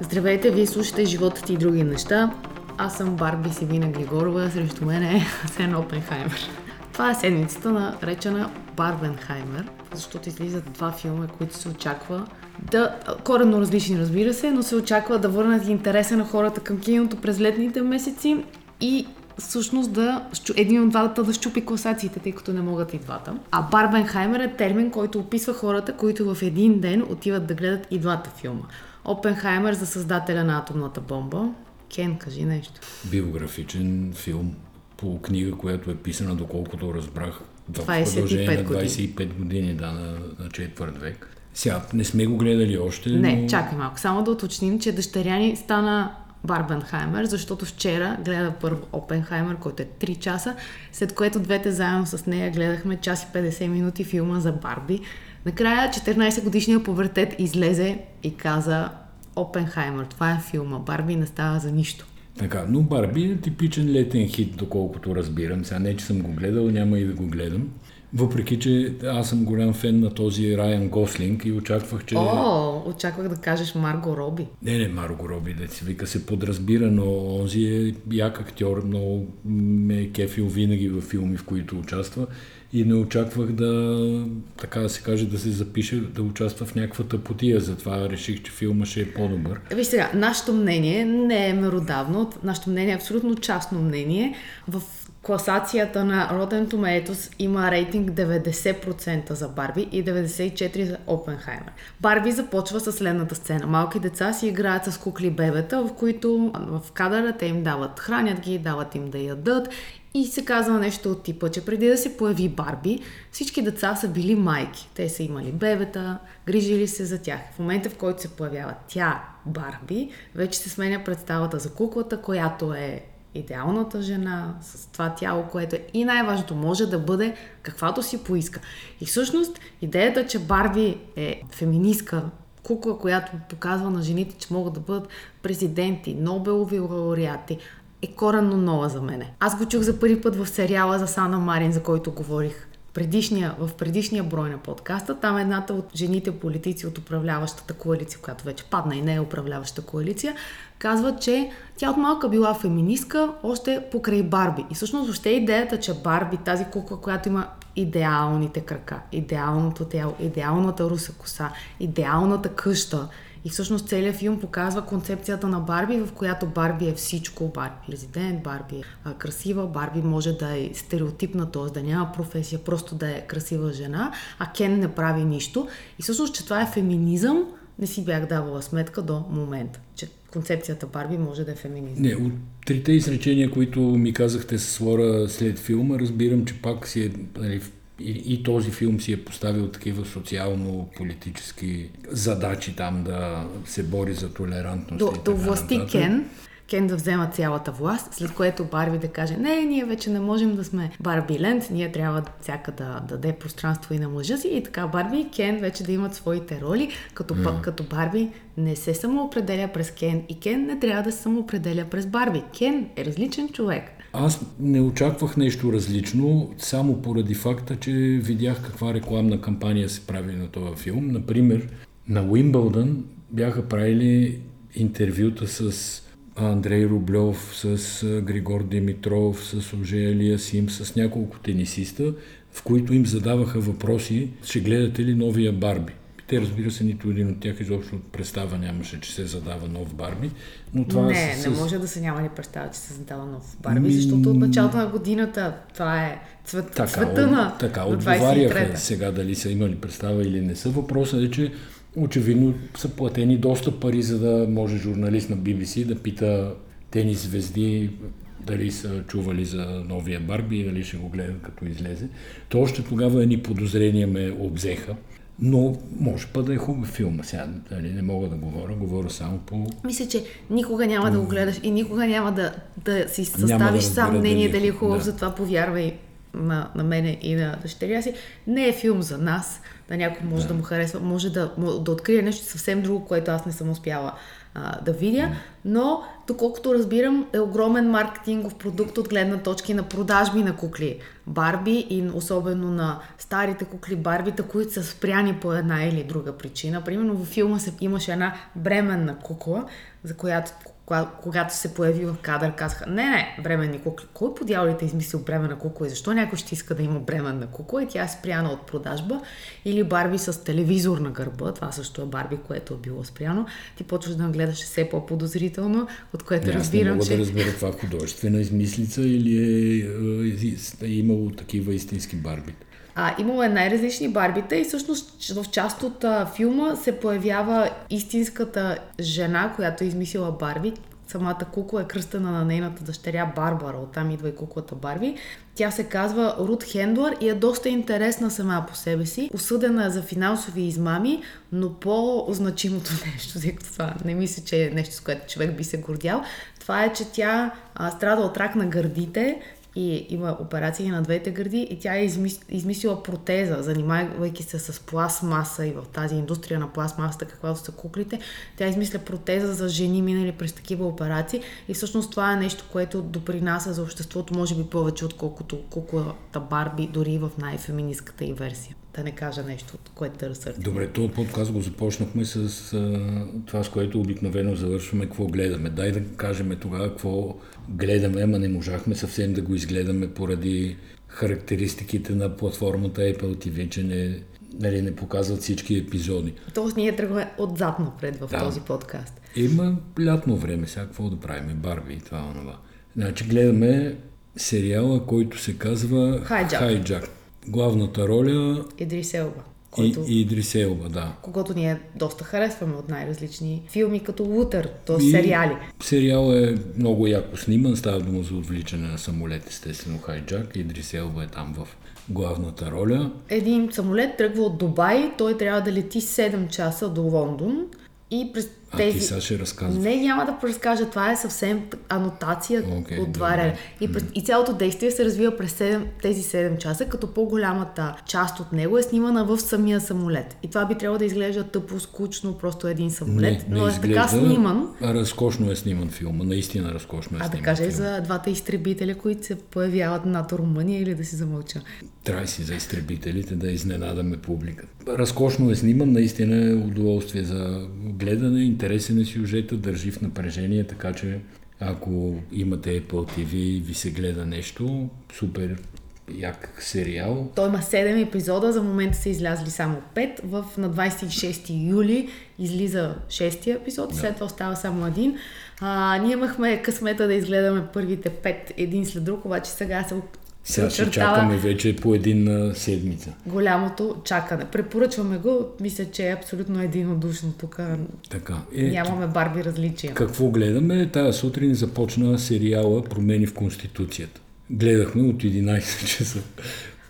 Здравейте, вие слушате Животът и други неща. Аз съм Барби Севина Григорова, срещу мен е Сен Опенхаймер. Това е седмицата на речена Барбенхаймер, защото излизат два филма, които се очаква да... Коренно различни, разбира се, но се очаква да върнат интереса на хората към киното през летните месеци и всъщност да един от двата да щупи класациите, тъй като не могат и двата. А Барбенхаймер е термин, който описва хората, които в един ден отиват да гледат и двата филма. Опенхаймер за създателя на атомната бомба. Кен, кажи нещо. Биографичен филм по книга, която е писана, доколкото разбрах, в 25 продължение на години. 25 години, да, на, на четвърт век. Сега не сме го гледали още, Не, но... чакай малко. Само да уточним, че дъщеря ни стана Барбенхаймер, защото вчера гледа първо Опенхаймер, който е 3 часа, след което двете заедно с нея гледахме час и 50 минути филма за Барби. Накрая 14 годишният повъртет излезе и каза Опенхаймер, това е филма, Барби не става за нищо. Така, но Барби е типичен летен хит, доколкото разбирам. Сега не, че съм го гледал, няма и да го гледам. Въпреки, че аз съм голям фен на този Райан Гослинг и очаквах, че... О, очаквах да кажеш Марго Роби. Не, не, Марго Роби, да си вика се подразбира, но онзи е як актьор, много ме е кефил винаги във филми, в които участва и не очаквах да, така да се каже, да се запише, да участва в някаква тъпотия, затова реших, че филма ще е по-добър. Виж сега, нашето мнение не е меродавно, нашето мнение е абсолютно частно мнение. В класацията на Rotten Tomatoes има рейтинг 90% за Барби и 94% за Опенхаймер. Барби започва с следната сцена. Малки деца си играят с кукли бебета, в които в кадъра те им дават, хранят ги, дават им да ядат и се казва нещо от типа, че преди да се появи Барби, всички деца са били майки. Те са имали бебета, грижили се за тях. В момента, в който се появява тя, Барби, вече се сменя представата за куклата, която е идеалната жена, с това тяло, което е и най-важното, може да бъде каквато си поиска. И всъщност идеята, че Барби е феминистка, кукла, която показва на жените, че могат да бъдат президенти, Нобелови лауреати, е коренно нова за мене. Аз го чух за първи път в сериала за Сана Марин, за който говорих предишния, в предишния брой на подкаста. Там едната от жените политици от управляващата коалиция, която вече падна и не е управляваща коалиция, казва, че тя от малка била феминистка още покрай Барби. И всъщност въобще идеята, че Барби, тази кукла, която има идеалните крака, идеалното тяло, идеалната руса коса, идеалната къща, и всъщност целият филм показва концепцията на Барби, в която Барби е всичко. Барби е президент, Барби е красива, Барби може да е стереотипна, т.е. да няма професия, просто да е красива жена, а Кен не прави нищо. И всъщност, че това е феминизъм, не си бях давала сметка до момента, че концепцията Барби може да е феминизъм. Не, от трите изречения, които ми казахте с Лора след филма, разбирам, че пак си е, нали, и, и този филм си е поставил такива социално-политически задачи там да се бори за толерантност. До, и до власти нататък. Кен, Кен да взема цялата власт, след което Барби да каже, не, ние вече не можем да сме Барби Ленд, ние трябва всяка да даде пространство и на мъжа си и така Барби и Кен вече да имат своите роли, като, mm. като Барби не се самоопределя през Кен и Кен не трябва да се самоопределя през Барби. Кен е различен човек. Аз не очаквах нещо различно, само поради факта, че видях каква рекламна кампания се прави на този филм. Например, на Уимбълдън бяха правили интервюта с Андрей Рублев, с Григор Димитров, с Ожея Сим, с няколко тенисиста, в които им задаваха въпроси, ще гледате ли новия Барби. Те, разбира се, нито един от тях изобщо представа нямаше, че се задава нов Барби, но това не, с, не може да се няма ли представа, че се задава нов Барби, защото от началото на годината това е цвет, Така, цвета на, така отговаряха 23-та. сега дали са имали представа или не са. Въпросът е, че очевидно са платени доста пари, за да може журналист на BBC да пита тенис звезди дали са чували за новия Барби и дали ще го гледат като излезе. То още тогава едни подозрения ме обзеха. Но може па да е хубав филм. Сега нали, не мога да говоря, говоря само по... Мисля, че никога няма да го гледаш и никога няма да, да си съставиш да сам разбера мнение дали- е хубав, да. затова повярвай на, на мене и на дъщеря си. Не е филм за нас, да някой може да, му харесва, може да, да открие нещо съвсем друго, което аз не съм успяла а, да видя, но доколкото разбирам е огромен маркетингов продукт от гледна точки на продажби на кукли Барби и особено на старите кукли Барбита, които са спряни по една или друга причина. Примерно във филма се, имаше една бременна кукла, за която когато се появи в кадър, казаха, не, не, бременни кукли. Кой по дяволите е измислил бременна кукла и защо някой ще иска да има бременна кукла и тя е спряна от продажба? Или Барби с телевизор на гърба, това също е Барби, което е било спряно. Ти почваш да гледаш все по-подозрително, от което не, разбирам, мога че... да разбера това художествена измислица или е, е, е имало такива истински Барби. А, имало е най-различни барбита и всъщност в част от а, филма се появява истинската жена, която е измислила Барби. Самата кукла е кръстена на нейната дъщеря Барбара, оттам идва и куклата Барби. Тя се казва Рут Хендлър и е доста интересна сама по себе си. Осъдена е за финансови измами, но по-значимото нещо, тъй това не мисля, че е нещо, с което човек би се гордял, това е, че тя а, страда от рак на гърдите, и има операции на двете гърди и тя е измислила протеза, занимавайки се с пластмаса и в тази индустрия на пластмасата, каквато са куклите. Тя измисля протеза за жени, минали през такива операции и всъщност това е нещо, което допринася за обществото, може би повече, отколкото куклата Барби, дори в най-феминистката и версия да не кажа нещо, което да разсърдя. Добре, този подкаст го започнахме с а, това, с което обикновено завършваме, какво гледаме. Дай да кажем тогава какво гледаме, ама не можахме съвсем да го изгледаме поради характеристиките на платформата Apple TV, че не, нали, не показват всички епизоди. Тоест ние тръгваме отзад напред в да. този подкаст. Има лятно време, сега какво да правим, Барби и това, онова. Значи гледаме сериала, който се казва Хайджак. Хайджак. Главната роля... Идрис Елба. Който, и, и Идрис Елба, да. Когато ние доста харесваме от най-различни филми, като Лутър, т.е. сериали. Сериал е много яко сниман, става дума за отвличане на самолет, естествено Хайджак. Идрис Елба е там в главната роля. Един самолет тръгва от Дубай, той трябва да лети 7 часа до Лондон и през тези... А ти сега ще разказваш. Не, няма да разкажа. Това е съвсем анотация okay, от два реда. И, през... и цялото действие се развива през 7, тези 7 часа, като по-голямата част от него е снимана в самия самолет. И това би трябвало да изглежда тъпо, скучно, просто един самолет. Не, не но е така сниман. Разкошно е сниман филма. Наистина разкошно е а сниман. А да кажа за двата изтребителя, които се появяват над Румъния или да си замълча. Трябва си за изтребителите да изненадаме публиката. Разкошно е сниман, наистина е удоволствие за гледане интересен е сюжета, държи в напрежение, така че ако имате Apple TV и ви се гледа нещо, супер як сериал. Той има 7 епизода, за момента са излязли само 5. В, на 26 юли излиза 6 епизод, да. след това остава само един. А, ние имахме късмета да изгледаме първите 5 един след друг, обаче сега се сега ще чакаме вече по един седмица. Голямото чакане. Препоръчваме го. Мисля, че е абсолютно единодушно тук. Така. Е, Нямаме барби различия. Какво гледаме? Тая сутрин започна сериала Промени в Конституцията. Гледахме от 11 часа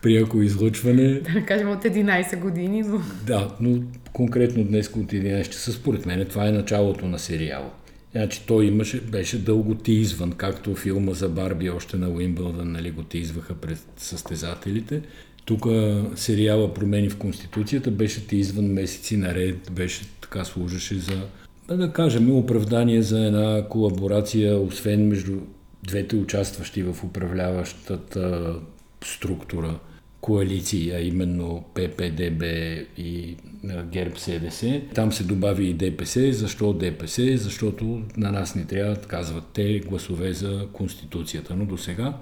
пряко излъчване. Да кажем от 11 години, но... Да, но конкретно днес от 11 часа, според мен това е началото на сериала. Значи той имаше, беше дълго ти извън, както филма за Барби още на Уимбълдън, нали, го ти изваха пред състезателите. Тук сериала Промени в Конституцията беше ти извън месеци наред, беше така служеше за, да кажем, оправдание за една колаборация, освен между двете участващи в управляващата структура коалиции, а именно ППДБ и ГЕРБ СДС. Там се добави и ДПС. Защо ДПС? Защото на нас не трябва, казват те, гласове за Конституцията. Но до сега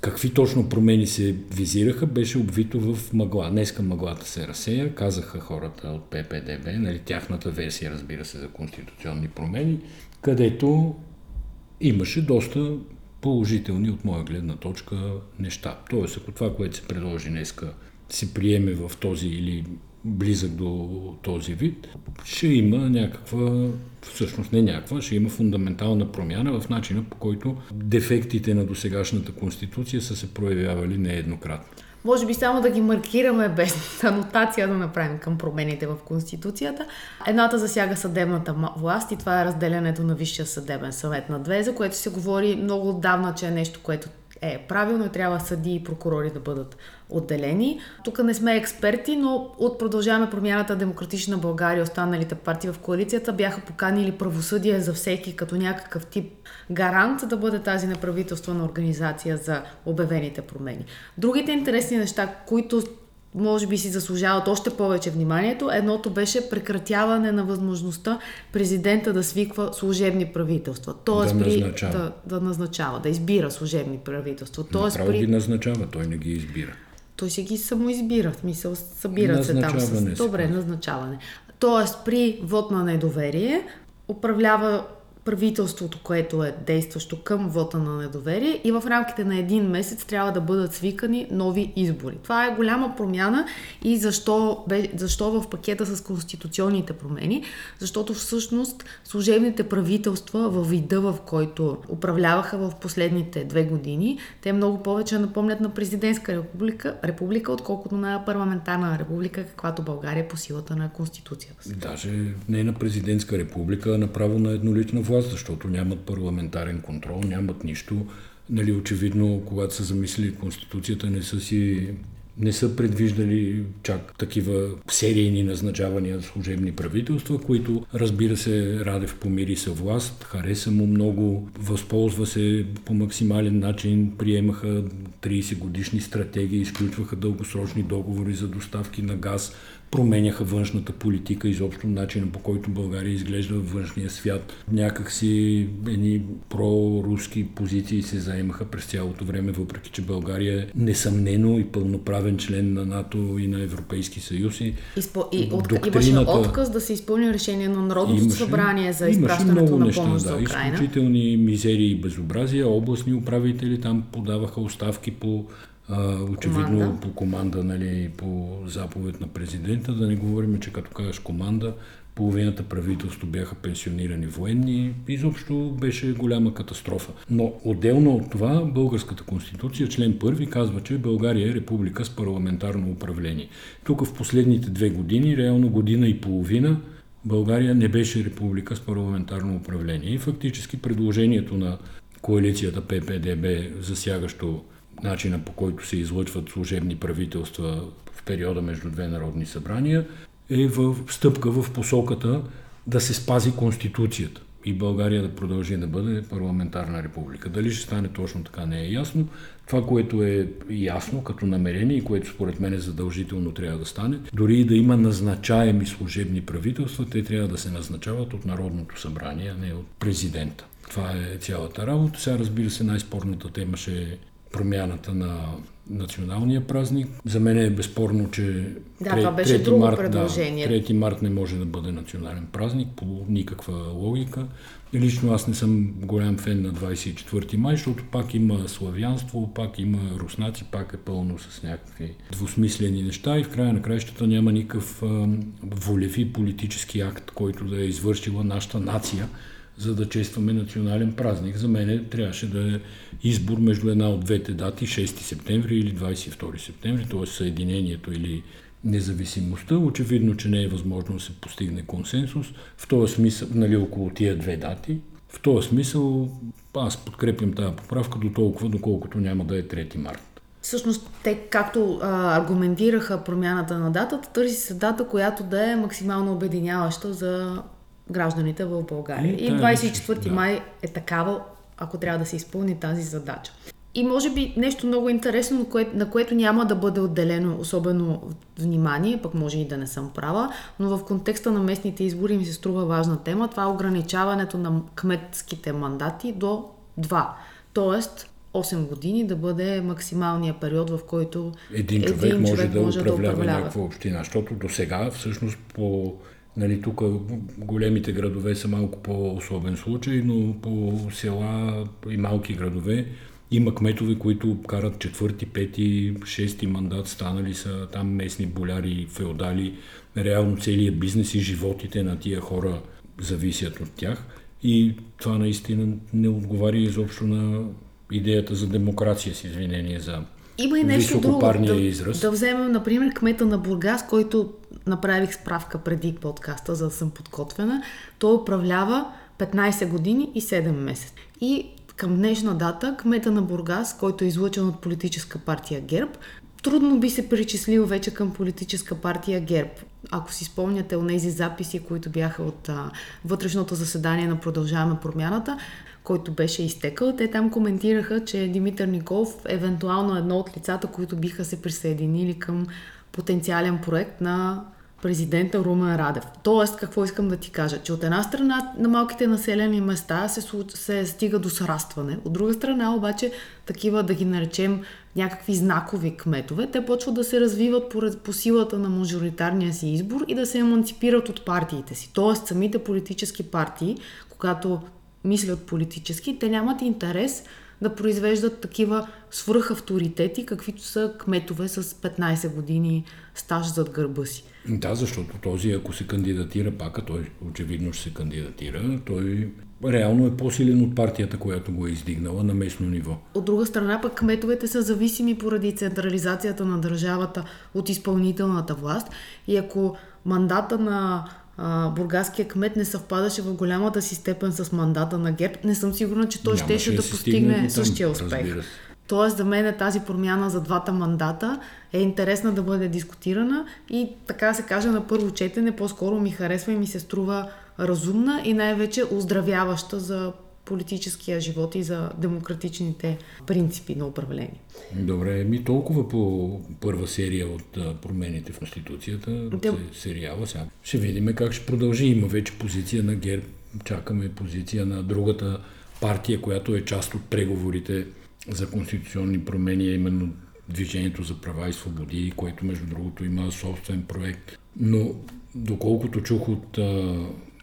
Какви точно промени се визираха, беше обвито в мъгла. Днеска мъглата се разсея, казаха хората от ППДБ, нали, тяхната версия, разбира се, за конституционни промени, където имаше доста положителни от моя гледна точка неща. Тоест, ако това, което се предложи днеска, се приеме в този или близък до този вид, ще има някаква, всъщност не някаква, ще има фундаментална промяна в начина по който дефектите на досегашната конституция са се проявявали нееднократно. Може би само да ги маркираме без анотация да направим към промените в Конституцията. Едната засяга съдебната власт и това е разделянето на Висшия съдебен съвет на две, за което се говори много отдавна, че е нещо, което е правилно и трябва съди и прокурори да бъдат отделени. Тук не сме експерти, но от продължаваме промяната Демократична България и останалите партии в коалицията бяха поканили правосъдие за всеки като някакъв тип гарант да бъде тази неправителствена организация за обявените промени. Другите интересни неща, които може би си заслужават още повече вниманието. Едното беше прекратяване на възможността президента да свиква служебни правителства. Тоест да, при, назначава. Да, да назначава, да избира служебни правителства. Тоест Направо при... ги назначава, той не ги избира. Той се ги самоизбира, в смисъл събират се там с... Добре, назначаване. Тоест при вод на недоверие управлява правителството, което е действащо към вота на недоверие и в рамките на един месец трябва да бъдат свикани нови избори. Това е голяма промяна и защо, защо в пакета с конституционните промени? Защото всъщност служебните правителства във вида, в който управляваха в последните две години, те много повече напомнят на президентска република, република отколкото на парламентарна република, каквато България е по силата на Конституцията. Даже не на президентска република, а направо на еднолична власт, защото нямат парламентарен контрол, нямат нищо. Нали, очевидно, когато са замислили Конституцията, не са си не са предвиждали чак такива серийни назначавания на служебни правителства, които, разбира се, Радев помири са власт, хареса му много, възползва се по максимален начин, приемаха 30 годишни стратегии, изключваха дългосрочни договори за доставки на газ, променяха външната политика, изобщо начина по който България изглежда в външния свят. Някакси едни проруски позиции се заемаха през цялото време, въпреки че България е несъмнено и пълноправен член на НАТО и на Европейски съюз. И, Изпо... и от... Доктрината... имаше отказ да се изпълни решение на Народното имаше... събрание за изпращането на неща, помощ да, за Украина. Изключителни мизерии и безобразия. Областни управители там подаваха оставки по очевидно команда. по команда, нали, по заповед на президента, да не говорим, че като кажеш команда, половината правителство бяха пенсионирани военни, изобщо беше голяма катастрофа. Но отделно от това, Българската конституция, член първи, казва, че България е република с парламентарно управление. Тук в последните две години, реално година и половина, България не беше република с парламентарно управление. И фактически предложението на коалицията ППДБ, засягащо начина по който се излъчват служебни правителства в периода между две народни събрания, е в стъпка в посоката да се спази Конституцията и България да продължи да бъде парламентарна република. Дали ще стане точно така не е ясно. Това, което е ясно като намерение и което според мен е задължително трябва да стане, дори и да има назначаеми служебни правителства, те трябва да се назначават от Народното събрание, а не от президента. Това е цялата работа. Сега разбира се най-спорната тема ще е промяната на националния празник. За мен е безспорно, че да, 3, това беше 3 друго март, предложение. Да, 3 март не може да бъде национален празник по никаква логика. И лично аз не съм голям фен на 24 май, защото пак има славянство, пак има руснаци, пак е пълно с някакви двусмислени неща и в края на краищата няма никакъв волеви политически акт, който да е извършила нашата нация за да честваме национален празник. За мен трябваше да е избор между една от двете дати, 6 септември или 22 септември, т.е. съединението или независимостта. Очевидно, че не е възможно да се постигне консенсус. В този смисъл, нали, около тия две дати. В този смисъл аз подкрепям тази поправка до толкова, доколкото няма да е 3 март. Всъщност, те както а, аргументираха промяната на датата, търси се дата, която да е максимално обединяваща за гражданите в България. И, и 24 да. май е такава, ако трябва да се изпълни тази задача. И може би нещо много интересно, на, кое, на което няма да бъде отделено особено внимание, пък може и да не съм права, но в контекста на местните избори ми се струва важна тема. Това е ограничаването на кметските мандати до 2. Тоест, 8 години да бъде максималния период, в който един човек, един човек може, да, може управлява да управлява някаква община. Защото до сега, всъщност, по Нали, тук големите градове са малко по-особен случай, но по села и малки градове има кметове, които карат четвърти, пети, шести мандат, станали са там местни боляри, феодали. Реално целият бизнес и животите на тия хора зависят от тях. И това наистина не отговаря изобщо на идеята за демокрация, с извинение за има и нещо друго. Да, израз. да вземем, например, кмета на Бургас, който направих справка преди подкаста, за да съм подготвена. Той управлява 15 години и 7 месеца. И към днешна дата кмета на Бургас, който е излъчен от политическа партия ГЕРБ, трудно би се причислил вече към политическа партия ГЕРБ. Ако си спомняте от тези записи, които бяха от а, вътрешното заседание на Продължаваме промяната, който беше изтекал, те там коментираха, че Димитър Николов евентуално едно от лицата, които биха се присъединили към потенциален проект на президента Румен Радев. Тоест, какво искам да ти кажа? Че от една страна на малките населени места се, се стига до срастване, от друга страна обаче такива, да ги наречем някакви знакови кметове, те почват да се развиват по, по силата на мажоритарния си избор и да се еманципират от партиите си. Тоест, самите политически партии, когато мислят политически, те нямат интерес да произвеждат такива свръхавторитети, каквито са кметове с 15 години стаж зад гърба си. Да, защото този, ако се кандидатира пак, а той очевидно ще се кандидатира, той реално е по-силен от партията, която го е издигнала на местно ниво. От друга страна пък кметовете са зависими поради централизацията на държавата от изпълнителната власт и ако мандата на а, бургаския кмет не съвпадаше в голямата си степен с мандата на ГЕРБ, не съм сигурна, че той Нямаше щеше да постигне същия успех. Тоест, за мен е тази промяна за двата мандата е интересна да бъде дискутирана и така се каже на първо четене по-скоро ми харесва и ми се струва разумна и най-вече оздравяваща за политическия живот и за демократичните принципи на управление. Добре, ми толкова по първа серия от промените в Конституцията, Де... сериала. Сега ще видим как ще продължи. Има вече позиция на ГЕРБ, чакаме позиция на другата партия, която е част от преговорите за конституционни промени, именно Движението за права и свободи, което между другото има собствен проект. Но доколкото чух от а,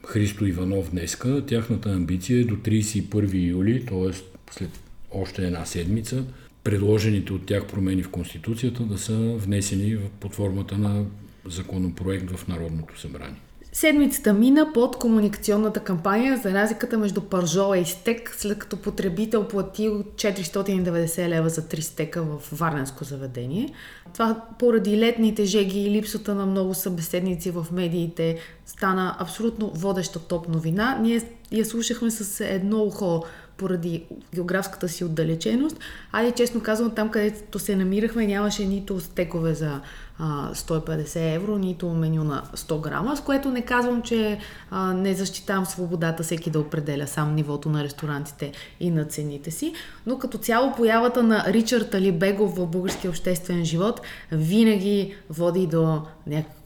Христо Иванов днеска, тяхната амбиция е до 31 юли, т.е. след още една седмица, предложените от тях промени в Конституцията да са внесени под формата на законопроект в Народното събрание. Седмицата мина под комуникационната кампания за разликата между пържола и стек, след като потребител платил 490 лева за 3 стека в Варненско заведение. Това поради летните жеги и липсата на много събеседници в медиите стана абсолютно водеща топ новина. Ние я слушахме с едно ухо поради географската си отдалеченост, а и честно казвам, там където се намирахме нямаше нито стекове за а, 150 евро, нито меню на 100 грама, с което не казвам, че а, не защитавам свободата всеки да определя сам нивото на ресторантите и на цените си, но като цяло появата на Ричард Алибегов в българския обществен живот винаги води до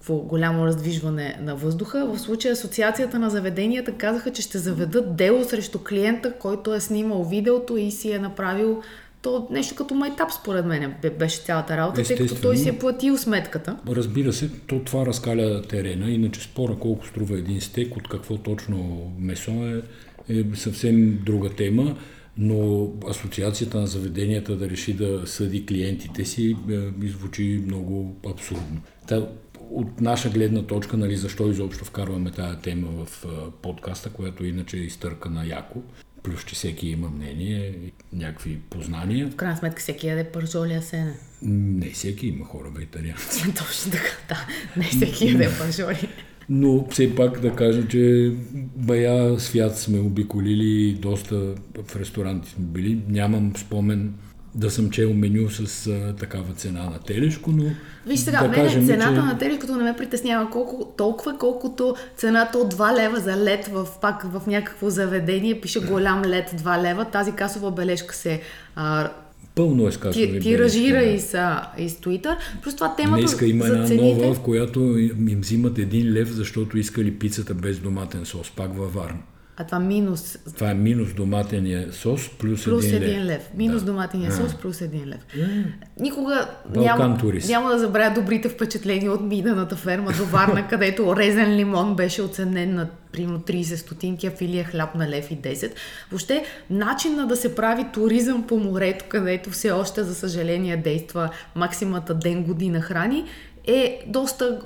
някакво голямо раздвижване на въздуха. В случая Асоциацията на заведенията казаха, че ще заведат дело срещу клиента, който е снимал видеото и си е направил то нещо като майтап, според мен, беше цялата работа, тъй като той си е платил сметката. Разбира се, то това разкаля терена, иначе спора колко струва един стек, от какво точно месо е, е съвсем друга тема, но асоциацията на заведенията да реши да съди клиентите си е, звучи много абсурдно. Та, от наша гледна точка, нали, защо изобщо вкарваме тази тема в подкаста, която иначе е изтъркана яко, Плюс, че всеки има мнение, някакви познания. В крайна сметка всеки яде пържоли, а сене. Не всеки има хора вегетарианци. Точно така, да. Не всеки яде пържоли. Но все пак да кажа, че бая свят сме обиколили доста в ресторанти сме били. Нямам спомен да съм чел меню с а, такава цена на телешко, но... Виж сега, да мене кажем, цената че... на телешкото не ме притеснява колко, толкова, колкото цената от 2 лева за лед в, пак в някакво заведение, пише голям лед 2 лева, тази касова бележка се а, Пълно е с ти, Тиражира и, с, и с Twitter. Просто това темата Днеска има за една цените... нова, в която им взимат един лев, защото искали пицата без доматен сос, пак във Варна. А това минус... Това е минус доматения сос плюс, плюс един, един лев. лев. Минус да. доматения а. сос плюс един лев. Mm. Никога няма, няма да забравя добрите впечатления от Миданата ферма до Варна, където резен лимон беше оценен на примерно 30 стотинки, а филия хляб на лев и 10. Въобще, начинът да се прави туризъм по морето, където все още, за съжаление, действа максимата ден година храни, е доста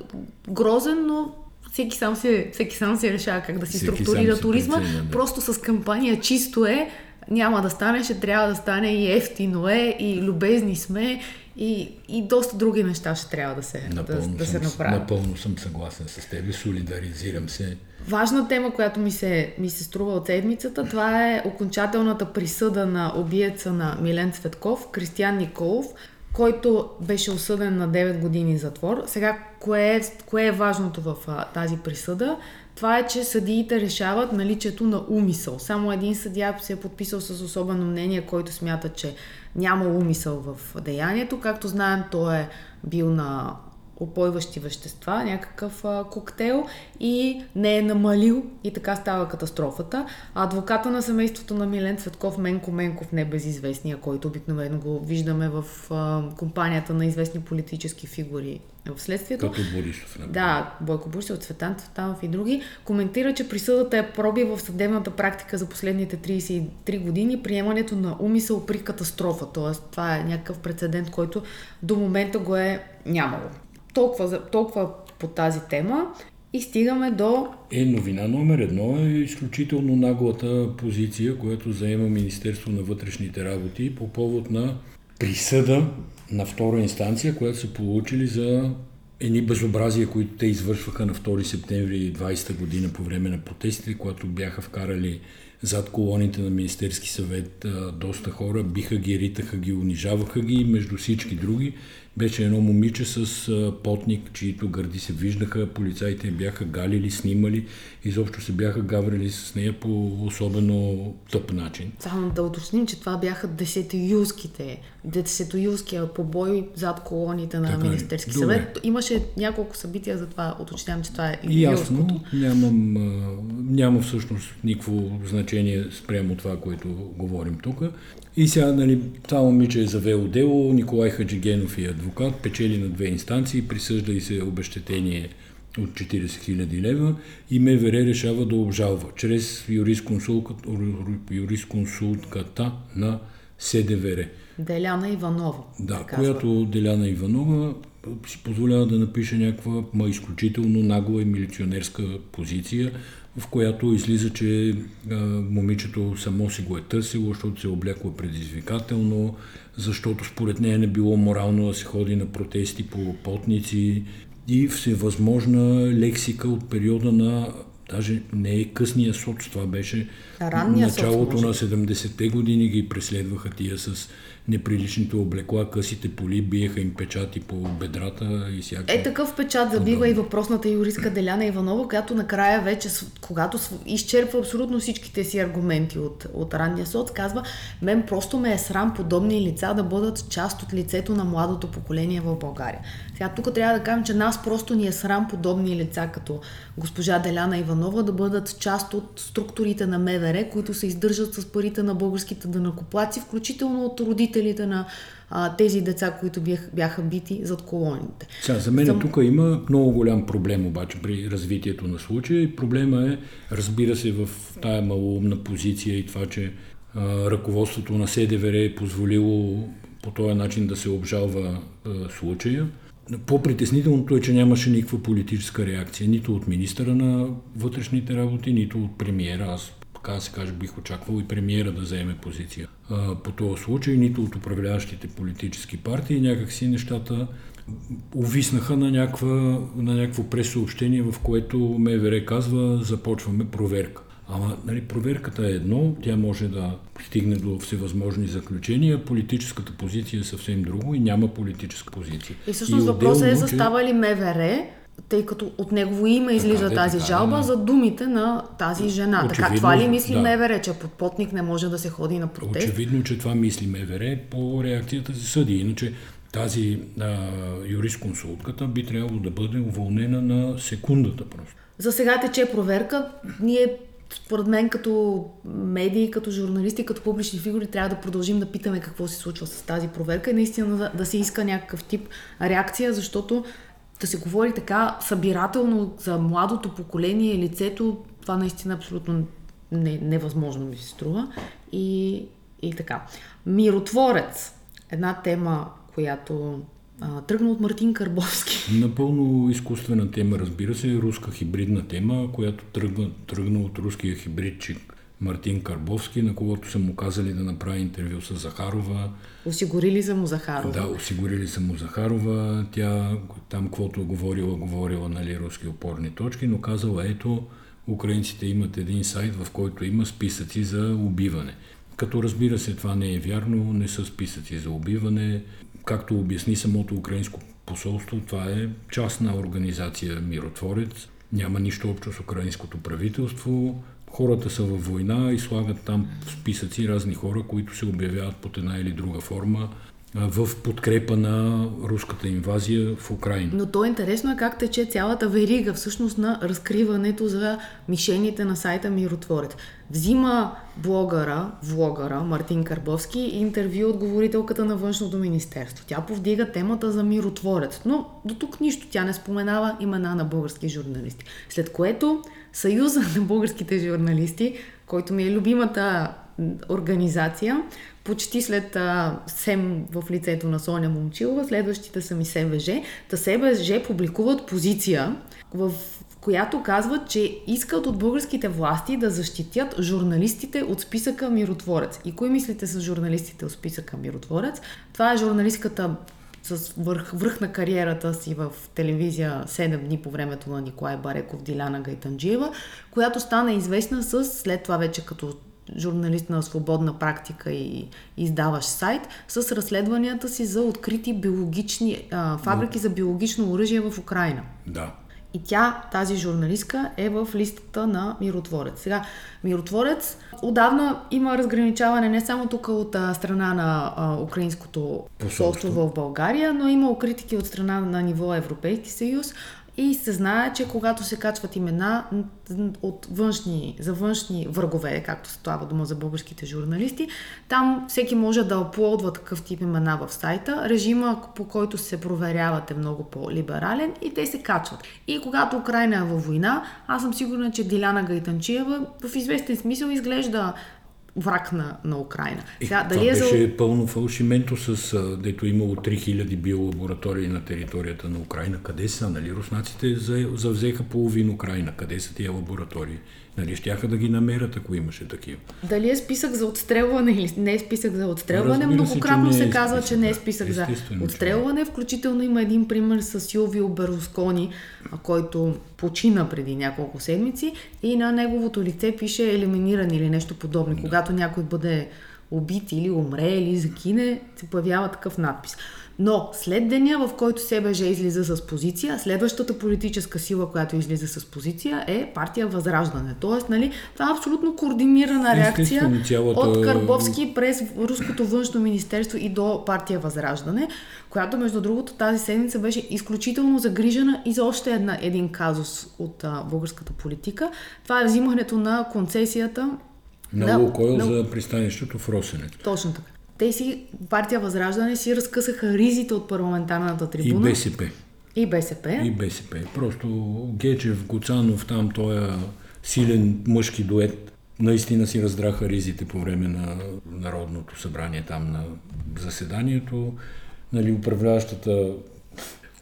грозен, но всеки сам се, всеки сам се решава как да си всеки структурира туризма. Преценя, да. Просто с кампания чисто е, няма да стане, ще трябва да стане и ефтино е, и любезни сме, и, и доста други неща ще трябва да се, напълно да, да се направят. Напълно съм съгласен с теб, солидаризирам се. Важна тема, която ми се, ми се струва от седмицата, това е окончателната присъда на убиеца на Милен Цветков, Кристиян Николов, който беше осъден на 9 години затвор. Сега, кое е, кое е важното в а, тази присъда? Това е, че съдиите решават наличието на умисъл. Само един съдия се е подписал с особено мнение, който смята, че няма умисъл в деянието. Както знаем, той е бил на опойващи вещества, някакъв а, коктейл и не е намалил и така става катастрофата. А адвоката на семейството на Милен Цветков, Менко Менков, небезизвестния, който обикновено го виждаме в а, компанията на известни политически фигури в следствието. Като Борисов. Например. Да, Бойко Борисов, Цветан Цветанов и други, коментира, че присъдата е проби в съдебната практика за последните 33 години приемането на умисъл при катастрофа. Тоест, това е някакъв прецедент, който до момента го е нямало. Толкова, толкова по тази тема. И стигаме до... Е, новина номер едно е изключително наглата позиция, която заема Министерство на вътрешните работи по повод на присъда на втора инстанция, която са получили за едни безобразия, които те извършваха на 2 септември 20 година по време на протестите, когато бяха вкарали зад колоните на Министерски съвет доста хора, биха ги, ритаха ги, унижаваха ги между всички други беше едно момиче с потник, чието гърди се виждаха, полицаите бяха галили, снимали, изобщо се бяха гаврили с нея по особено тъп начин. Само да уточним, че това бяха десетоюлските, десетоюлския побой зад колоните на така, Министерски добре. съвет. Имаше няколко събития, затова уточнявам, че това е Ясно, нямам, няма всъщност никакво значение спрямо това, което говорим тук. И сега, нали, това момиче е завело дело, Николай Хаджигенов е адвокат, печели на две инстанции, присъжда и се обещетение от 40 000 лева и МВР решава да обжалва чрез юрисконсултката на СДВР. Деляна Иванова. Да, която Деляна Иванова си позволява да напише някаква ма изключително нагла и милиционерска позиция, в която излиза, че а, момичето само си го е търсило, защото се е облякло предизвикателно, защото според нея не било морално да се ходи на протести по потници и всевъзможна лексика от периода на даже не е късния соц, това беше Ранния началото соц, на 70-те години ги преследваха тия с неприличните облекла, късите поли, биеха им печати по бедрата и всякакви. Е, такъв печат забива и въпросната юристка Деляна Иванова, която накрая вече, когато изчерпва абсолютно всичките си аргументи от, от ранния соц, казва, мен просто ме е срам подобни лица да бъдат част от лицето на младото поколение в България. Сега тук трябва да кажем, че нас просто ни е срам подобни лица, като госпожа Деляна Иванова, да бъдат част от структурите на МВР, които се издържат с парите на българските дънакоплаци, включително от родителите на а, тези деца, които бях, бяха бити зад колоните. Сега, за мен За... тук има много голям проблем обаче при развитието на случая. Проблема е, разбира се, в тая малоумна позиция и това, че а, ръководството на СДВР е позволило по този начин да се обжалва а, случая. По-притеснителното е, че нямаше никаква политическа реакция, нито от министъра на вътрешните работи, нито от премиера. Аз, така се каже, бих очаквал и премиера да заеме позиция а, по този случай, нито от управляващите политически партии. Някакси нещата увиснаха на, някаква, на някакво пресъобщение, в което МВР казва започваме проверка. Ама нали, проверката е едно, тя може да стигне до всевъзможни заключения, политическата позиция е съвсем друго и няма политическа позиция. И всъщност въпросът е застава ли МВР, тъй като от негово име излиза така, тази така, жалба, да. за думите на тази жена. Очевидно, така, това ли мисли да. МВР, че под потник не може да се ходи на протест? Очевидно, че това мисли МВР по реакцията си съди. Иначе тази а, юрисконсултката би трябвало да бъде уволнена на секундата просто. За сега тече проверка. Ние според мен като медии, като журналисти, като публични фигури трябва да продължим да питаме какво се случва с тази проверка и наистина да, да се иска някакъв тип реакция, защото да се говори така събирателно за младото поколение, лицето, това наистина абсолютно не, невъзможно ми се струва. И, и така. Миротворец. Една тема, която а, тръгна от Мартин Карбовски. Напълно изкуствена тема, разбира се, руска хибридна тема, която тръгна, тръгна от руския хибридчик Мартин Карбовски, на когото са му казали да направи интервю с Захарова. Осигурили са му Захарова. Да, осигурили са му Захарова. Тя там, каквото е говорила, говорила, нали, руски опорни точки, но казала, ето, украинците имат един сайт, в който има списъци за убиване. Като разбира се, това не е вярно, не са списъци за убиване. Както обясни самото украинско посолство, това е частна организация Миротворец. Няма нищо общо с украинското правителство. Хората са във война и слагат там в списъци разни хора, които се обявяват под една или друга форма в подкрепа на руската инвазия в Украина. Но то е интересно е как тече цялата верига всъщност на разкриването за мишените на сайта Миротворец. Взима блогъра, влогъра Мартин Карбовски интервю от говорителката на Външното министерство. Тя повдига темата за миротворец, но до тук нищо тя не споменава имена на български журналисти. След което Съюза на българските журналисти, който ми е любимата организация, почти след а, СЕМ в лицето на Соня Момчилова, следващите са ми СВЖ. Та СВЖ публикуват позиция, в която казват, че искат от българските власти да защитят журналистите от списъка Миротворец. И кои мислите с журналистите от списъка Миротворец? Това е журналистката с върх, връх на кариерата си в телевизия 7 дни по времето на Николай Бареков, Диляна Гайтанджиева, която стана известна с, след това вече като журналист на свободна практика и издаваш сайт, с разследванията си за открити биологични а, фабрики за биологично оръжие в Украина. Да. И тя, тази журналистка, е в листата на Миротворец. Сега, Миротворец отдавна има разграничаване не само тук от а, страна на а, украинското посолство в България, но има критики от страна на ниво Европейски съюз. И се знае, че когато се качват имена от външни, за външни врагове, както става дума за българските журналисти, там всеки може да оплодва такъв тип имена в сайта. Режима, по който се проверяват е много по-либерален и те се качват. И когато Украина е във война, аз съм сигурна, че Диляна Гайтанчиева в известен смисъл изглежда враг на, на Украина. Е, Сега, дали това е беше за... пълно фалшименто, с, дето имало 3000 биолаборатории на територията на Украина. Къде са? Нали? Руснаците завзеха половин Украина. Къде са тия лаборатории? Нали, щяха да ги намерят, ако имаше такива. Дали е списък за отстрелване или не е списък за отстрелване? Многократно се, се казва, че не е списък за отстрелване. Включително има един пример с Силвио Берлускони, който почина преди няколко седмици и на неговото лице пише елиминиран или нещо подобно. Да. Когато някой бъде убит или умре или закине, се появява такъв надпис. Но след деня, в който СБЖ излиза с позиция, следващата политическа сила, която излиза с позиция е партия Възраждане. Тоест, нали, това е абсолютно координирана реакция цялата... от Карбовски през Руското външно министерство и до партия Възраждане, която, между другото, тази седмица беше изключително загрижена и за още една, един казус от а, българската политика. Това е взимането на концесията на Лукойл на... за пристанището в Росенец. Точно така те си, партия Възраждане си разкъсаха ризите от парламентарната трибуна. И БСП. И БСП. И БСП. Просто Гечев, Гоцанов, там този силен мъжки дует, наистина си раздраха ризите по време на Народното събрание, там на заседанието. Нали, управляващата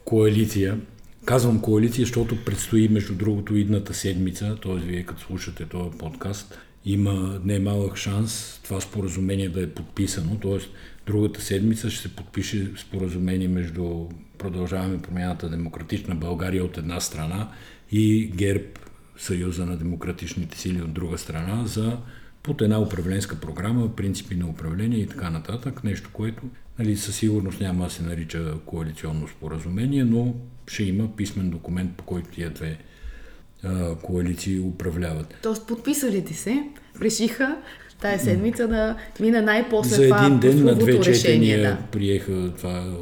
коалиция, казвам коалиция, защото предстои между другото идната седмица, т.е. вие като слушате този подкаст, има немалък шанс това споразумение да е подписано, т.е. другата седмица ще се подпише споразумение между Продължаваме промяната Демократична България от една страна и ГЕРБ Съюза на демократичните сили от друга страна за под една управленска програма, принципи на управление и така нататък. Нещо, което нали, със сигурност няма да се нарича коалиционно споразумение, но ще има писмен документ, по който тия две а, коалиции управляват. Тоест подписалите се решиха тая седмица да мина най-после За един ден на две четения да. приеха това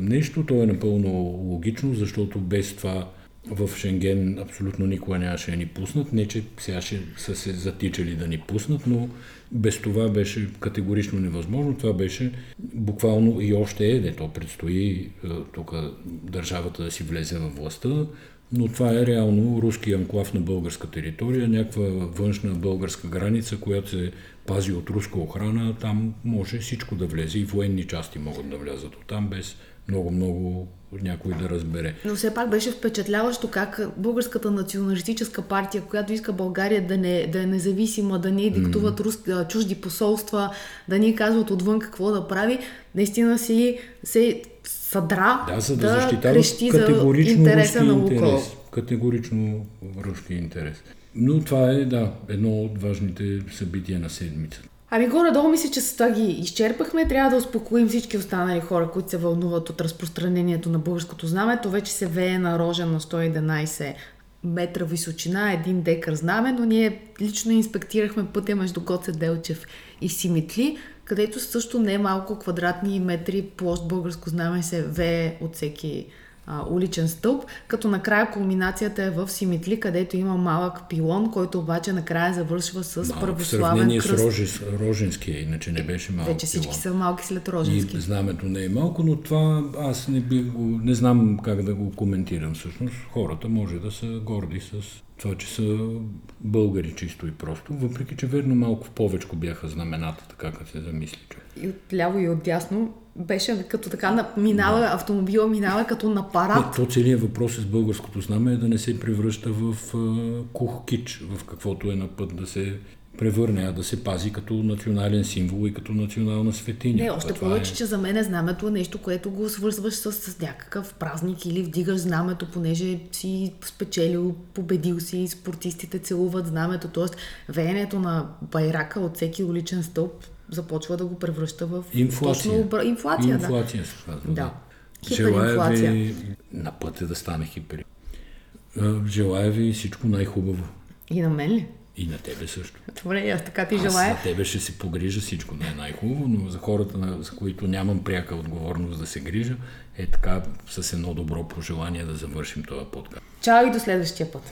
нещо. То е напълно логично, защото без това в Шенген абсолютно никога нямаше да ни пуснат. Не, че сега ще са се затичали да ни пуснат, но без това беше категорично невъзможно. Това беше буквално и още е, де то предстои тук държавата да си влезе във властта, но това е реално руски анклав на българска територия, някаква външна българска граница, която се пази от руска охрана, там може всичко да влезе и военни части могат да влязат от там без много-много някой да разбере. Но все пак беше впечатляващо как българската националистическа партия, която иска България да, не, да е независима, да не диктуват mm. чужди посолства, да ни казват отвън какво да прави, наистина си се съдра да, за да, да крещи за интереса на Лукойл. Категорично руски интерес. Но това е, да, едно от важните събития на седмицата. Ами горе-долу мисля, че с това ги изчерпахме. Трябва да успокоим всички останали хора, които се вълнуват от разпространението на българското знаме. То вече се вее на рожа на 111 метра височина, един декар знаме, но ние лично инспектирахме пътя между Гоце Делчев и Симитли, където също не малко квадратни метри площ българско знаме се вее от всеки а, уличен стълб, като накрая кулминацията е в Симитли, където има малък пилон, който обаче накрая завършва с Малко, в православен сравнение кръст. с Рожес, Роженския, иначе не беше малко. Вече всички пилон. са малки след Роженски. И знамето не е малко, но това аз не, би не знам как да го коментирам всъщност. Хората може да са горди с това, че са българи чисто и просто, въпреки че верно малко повече бяха знамената, така като се замисли. Че. И от ляво и от дясно беше като така на- минава, автомобила минава като на парад. То целият въпрос с българското знаме е да не се превръща в а, кух кич, в каквото е на път да се превърне, а да се пази като национален символ и като национална светиня. Не, още Това повече, е... че за мен знамето е нещо, което го свързваш с, с някакъв празник или вдигаш знамето, понеже си спечелил, победил си, спортистите целуват знамето, т.е. веенето на байрака от всеки уличен стълб започва да го превръща в Инфлация. точно инфлация. Инфлация се казва. Да. да. Желая ви на пътя да стане хипер. Желая ви всичко най-хубаво. Да. И на мен ли? И на тебе също. Добре, аз така ти Аз желая. за тебе ще се погрижа всичко не е най-хубаво, но за хората, на- за които нямам пряка отговорност да се грижа, е така с едно добро пожелание да завършим този подкаст. Чао и до следващия път.